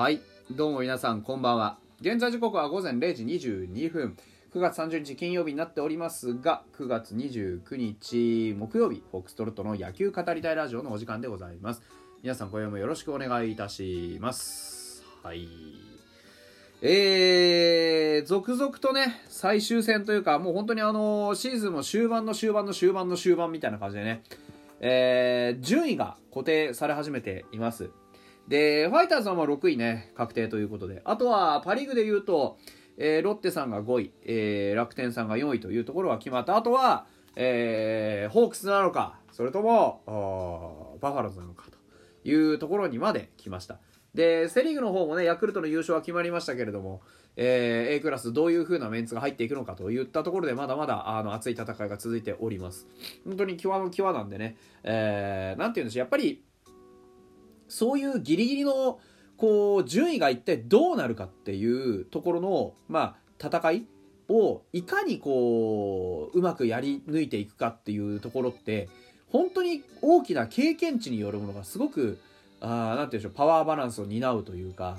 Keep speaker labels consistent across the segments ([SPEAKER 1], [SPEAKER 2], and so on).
[SPEAKER 1] はい。どうも皆さんこんばんは。現在時刻は午前0時22分。9月30日金曜日になっておりますが9月29日木曜日フォックストロットの野球語りたいラジオのお時間でございます。皆さん今夜もよろしくお願いいたします。はい。えー、続々とね、最終戦というか、もう本当にあの、シーズンも終盤の終盤の終盤の終盤みたいな感じでね、えー、順位が固定され始めています。で、ファイターズはま6位ね、確定ということで、あとはパ・リーグで言うと、えー、ロッテさんが5位、えー、楽天さんが4位というところが決まった。あとは、えー、ホークスなのか、それとも、バファローズなのかというところにまで来ました。で、セ・リーグの方もね、ヤクルトの優勝は決まりましたけれども、えー、A クラスどういう風なメンツが入っていくのかといったところでまだまだあの熱い戦いが続いております。本当に際の際なんでね、えー、なんて言うんでしょう、やっぱり、そういうギリギリの、こう、順位が一体どうなるかっていうところの、まあ、戦いをいかにこう、うまくやり抜いていくかっていうところって、本当に大きな経験値によるものがすごくあなんていうんでしょうパワーバランスを担うというか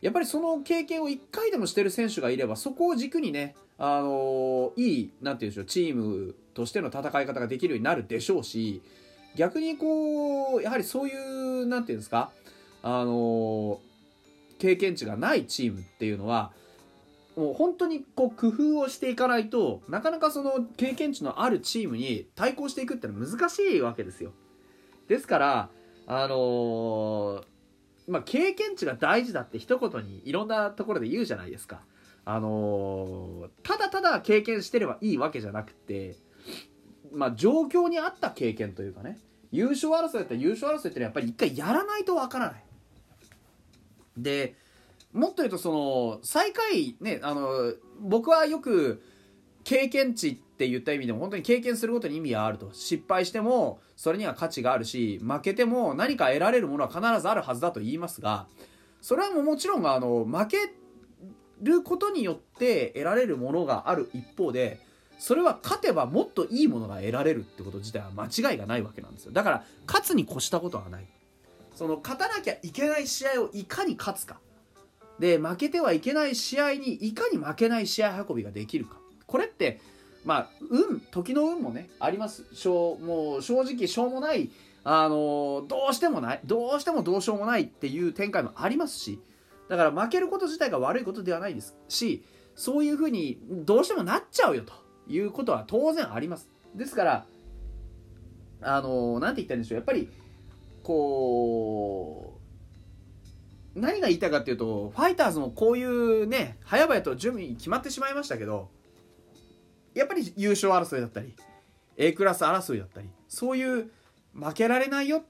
[SPEAKER 1] やっぱりその経験を1回でもしてる選手がいればそこを軸にね、あのー、いいなんていうんでしょうチームとしての戦い方ができるようになるでしょうし逆にこうやはりそういうなんていうんですか、あの、経験値がないチームっていうのはもう本当にこう工夫をしていかないとなかなかその経験値のあるチームに対抗していくってのは難しいわけですよ。ですからあの、まあ、経験値が大事だって一言にいろんなところで言うじゃないですか。あの、ただただ経験してればいいわけじゃなくて、まあ、状況に合った経験というかね、優勝争いだったら優勝争いってやっぱり一回やらないとわからない。で、もっと言うとその、最下位ね、あの、僕はよく経験値って言った意味でも本当に経験することに意味があると失敗してもそれには価値があるし負けても何か得られるものは必ずあるはずだと言いますがそれはもうもちろんあの負けることによって得られるものがある一方でそれは勝てばもっといいものが得られるってこと自体は間違いがないわけなんですよ。だから勝つに越したことはない。その勝たなきゃいけない試合をいかに勝つか。で負けてはいけない試合にいかに負けない試合運びができるか。これってまあ運時の運もねあります。しょうもう正直しょうもないあのどうしてもないどうしてもどうしようもないっていう展開もありますし。だから負けること自体が悪いことではないですしそういうふうにどうしてもなっちゃうよと。いうことは当然あります。ですからあの何て言ったらいいんでしょう。やっぱりこう何が言いたいかっていうとファイターズもこういうね早々と準備決まってしまいましたけどやっぱり優勝争いだったり A クラス争いだったりそういう負けられないよっ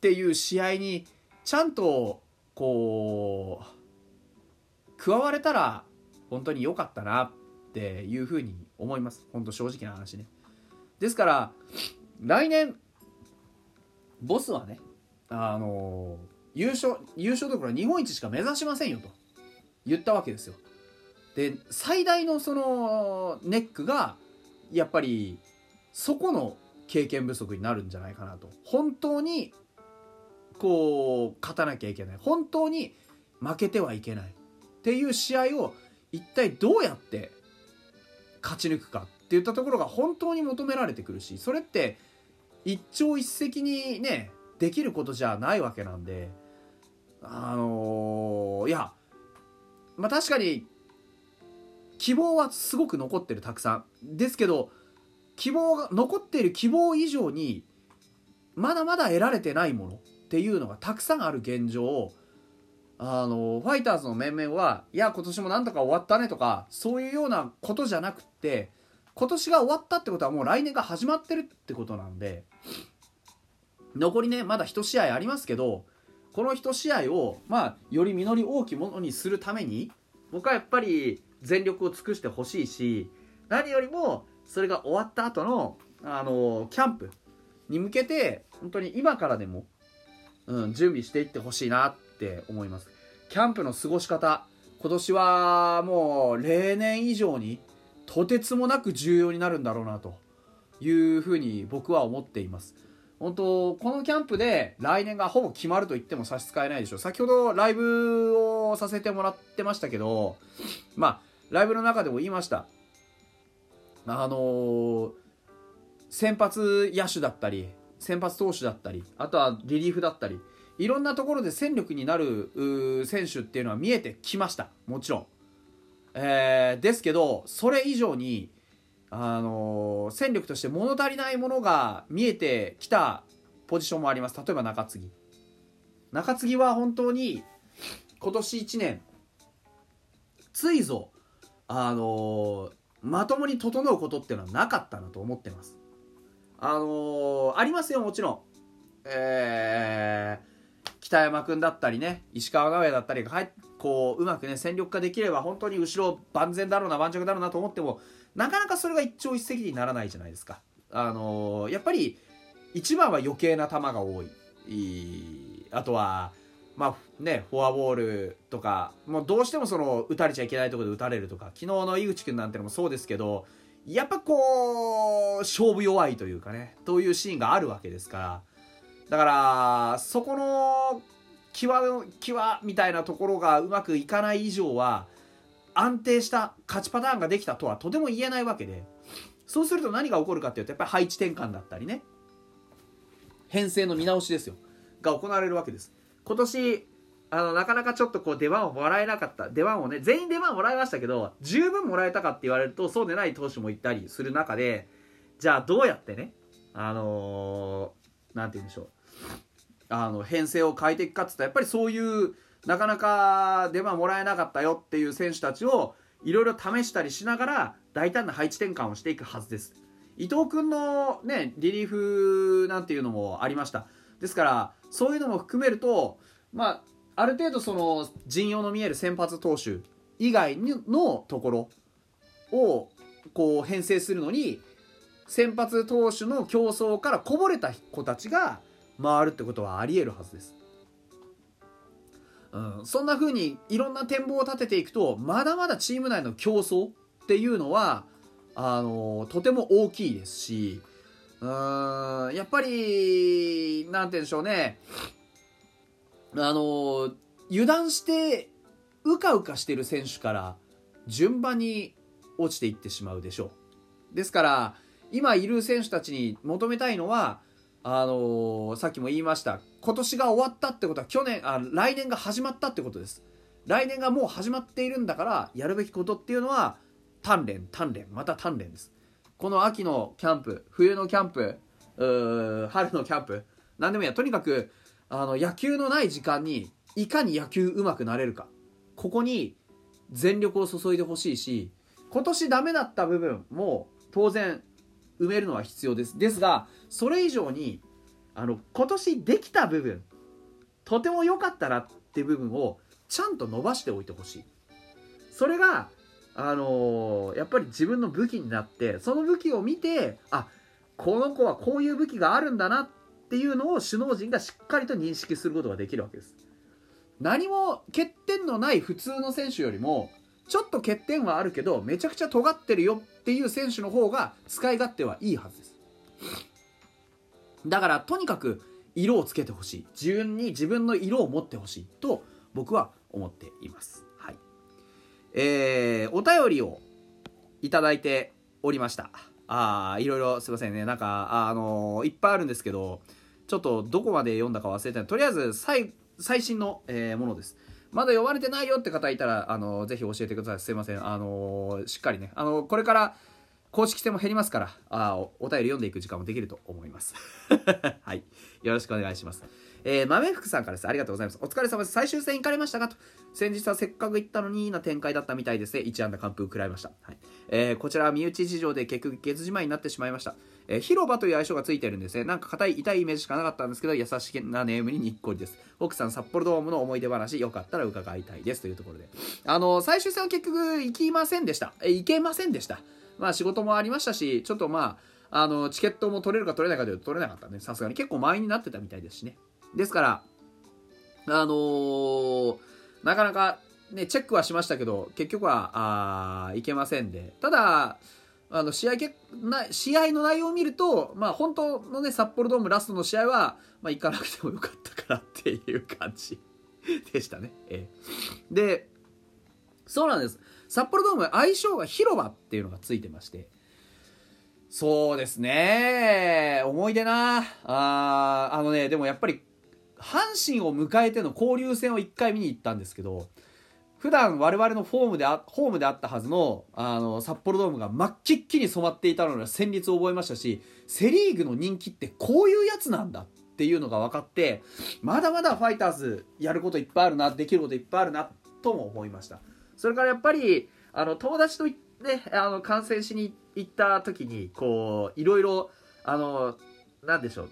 [SPEAKER 1] ていう試合にちゃんとこう加われたら本当に良かったな。っっていうふうに思います。本当正直な話ね。ですから来年ボスはねあの優勝優勝どころ日本一しか目指しませんよと。言ったわけですよ。で最大のそのネックがやっぱりそこの経験不足になるんじゃないかなと。本当にこう勝たなきゃいけない。本当に負けてはいけない。っていう試合を一体どうやって勝ち抜くかっていったところが本当に求められてくるしそれって一朝一夕にねできることじゃないわけなんであのー、いやまあ確かに希望はすごく残ってるたくさん。ですけど希望が残っている希望以上にまだまだ得られてないものっていうのがたくさんある現状をあのファイターズの面々はいや今年もなんとか終わったねとかそういうようなことじゃなくって今年が終わったってことはもう来年が始まってるってことなんで残りねまだ1試合ありますけどこの1試合をまあより実り大きいものにするために僕はやっぱり全力を尽くしてほしいし何よりもそれが終わった後のあのキャンプに向けて本当に今からでも、うん、準備していってほしいなっって思います。キャンプの過ごし方今年はもう例年以上にとてつもなく重要になるんだろうなというふうに僕は思っています。本当このキャンプで来年がほぼ決まると言っても差し支えないでしょう。先ほどライブをさせてもらってましたけどまあライブの中でも言いました。あのー、先発野手だったり先発投手だったりあとはリリーフだったりいろんなところで戦力になる選手っていうのは見えてきました。もちろん、えー、ですけどそれ以上にあのー、戦力として物足りないものが見えてきたポジションもあります。例えば中継ぎ。中継ぎは本当に今年1年ついぞあのー、まともに整うことっていうのはなかったなと思ってます。あの、ありますよもちろん。えー、北山君だったりね石川直也だったりがこううまくね戦力化できれば本当に後ろ万全だろうな盤石だろうなと思ってもなかなかそれが一朝一夕にならないじゃないですか。あのー、やっぱり一番は余計な球が多い。あとは、まあね、フォアボールとか、もうどうしてもその打たれちゃいけないところで打たれるとか、昨日の井口君なんてのもそうですけど、やっぱこう、勝負弱いというかね、というシーンがあるわけですから、だから、そこの際の際みたいなところがうまくいかない以上は、安定した勝ちパターンができたとはとても言えないわけでそうすると何が起こるかっていうとやっぱり配置転換だったりね編成の見直しですよが行われるわけです今年あのなかなかちょっとこう出番をもらえなかった出番をね全員出番もらいましたけど十分もらえたかって言われるとそうでない投手もいたりする中でじゃあどうやってねあの何、ー、て言うんでしょうあの編成を変えていくかっつったらやっぱりそういうなかなか出番もらえなかったよっていう選手たちをいろいろ試したりしながら大胆な配置転換をしていくはずです。伊藤君のねリリーフなんていうのもありました。ですからそういうのも含めるとまあある程度その陣容の見える先発投手以外のところをこう編成するのに先発投手の競争からこぼれた子たちが回るってことはありえるはずです。うん、そんな風にいろんな展望を立てていくとまだまだチーム内の競争っていうのはあのとても大きいですしうん。やっぱりなんて言うんでしょうね。あの油断してうかうかしてる選手から順番に落ちていってしまうでしょう。ですから今いる選手たちに求めたいのはあのー、さっきも言いました。今年が終わったってことは去年あ来年が始まったってことです。来年がもう始まっているんだからやるべきことっていうのは鍛錬鍛錬。また鍛錬です。この秋のキャンプ冬のキャンプ春のキャンプ。何でもいいや。とにかくあの野球のない時間にいかに野球うまくなれるか。ここに全力を注いでほしいし今年ダメだった部分も当然埋めるのは必要です。ですがそれ以上にあの今年できた部分とても良かったなって部分をちゃんと伸ばしておいてほしい。それがあのー、やっぱり自分の武器になってその武器を見てあこの子はこういう武器があるんだなっていうのを首脳陣がしっかりと認識することができるわけです。何も欠点のない普通の選手よりもちょっと欠点はあるけどめちゃくちゃ尖ってるよっていう選手の方が使い勝手はいいはずです。だからとにかく色をつけてほしい。自分に自分の色を持ってほしいと僕は思っています。はい。えー、お便りをいただいておりました。ああいろいろすいませんね。なんかあのー、いっぱいあるんですけどちょっとどこまで読んだか忘れてとりあえず最最新の、えー、ものです。まだ呼ばれてないよって方いたら、あの、ぜひ教えてください。すいません。あの、しっかりね、あの、これから公式戦も減りますから、あおお便り読んでいく時間もできると思います。はい。よろしくお願いします。えー、豆福さんからです。ありがとうございます。お疲れ様です。最終戦行かれましたか？と。先日はせっかく行ったのにな展開だったみたいですね。1安打完封食らいました。はい。えー、こちらは身内事情で結局月じまいになってしまいました。えー、広場という愛称がついてるんですね。なんか硬い、痛いイメージしかなかったんですけど、優しげなネームににっこりです。奥さん、札幌ドームの思い出話、よかったら伺いたいです。というところで。あの、最終戦は結局行きませんでした。えー、行けませんでした。まあ仕事もありましたし、ちょっとまあ、あの、チケットも取れるか取れないかというと取れなかったね。さすがに結構前になってたみたいですしね。ですから、あのー、なかなかね、チェックはしましたけど、結局は、あいけませんで。ただ、あの試合けな試合の内容を見ると、まあ、本当のね札幌ドームラストの試合は、まあ、行かなくてもよかったかなっていう感じでしたね。えー、でそうなんです札幌ドーム相性が広場っていうのがついてまして。そうですね。思い出な。ああのねでもやっぱり阪神を迎えての交流戦を1回見に行ったんですけど普段我々のフォームであホームであったはずのあの札幌ドームが真っきっきり染まっていたのに戦慄を覚えましたしセ・リーグの人気ってこういうやつなんだっていうのが分かってまだまだファイターズやることいっぱいあるなできることいっぱいあるなとも思いました。それからやっぱりあの友達とねあの観戦しに行った時にこういろいろあのなんでしょう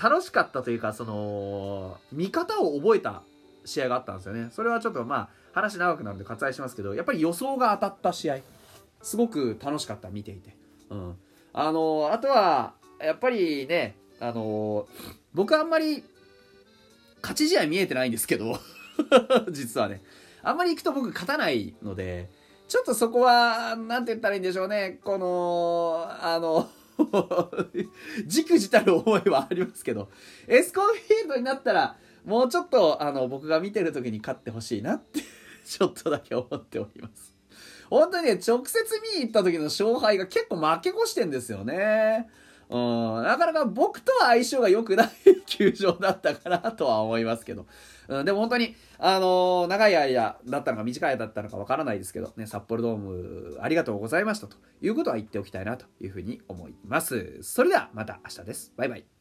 [SPEAKER 1] 楽しかったというかその見方を覚えた試合があったんですよね。それはちょっとまあ話長くなるんで割愛しますけどやっぱり予想が当たった試合。すごく楽しかった見ていて。うん。あのあとはやっぱりねあの僕あんまり勝ち試合見えてないんですけど 実はね。あんまり行くと僕勝たないのでちょっとそこは何て言ったらいいんでしょうね。このあのじくじたる思いはありますけどエスコンフィールドになったらもうちょっとあの僕が見てる時に勝ってほしいなって ちょっとだけ思っております。本当にね直接見に行った時の勝敗が結構負け越してんですよね。うん、なかなか僕とは相性が良くない球場だったかなとは思いますけど。うん、でも本当に、あのー、長い間だったのか短い間だったのかわからないですけど、ね、札幌ドームありがとうございましたということは言っておきたいなというふうに思います。それではまた明日です。バイバイ。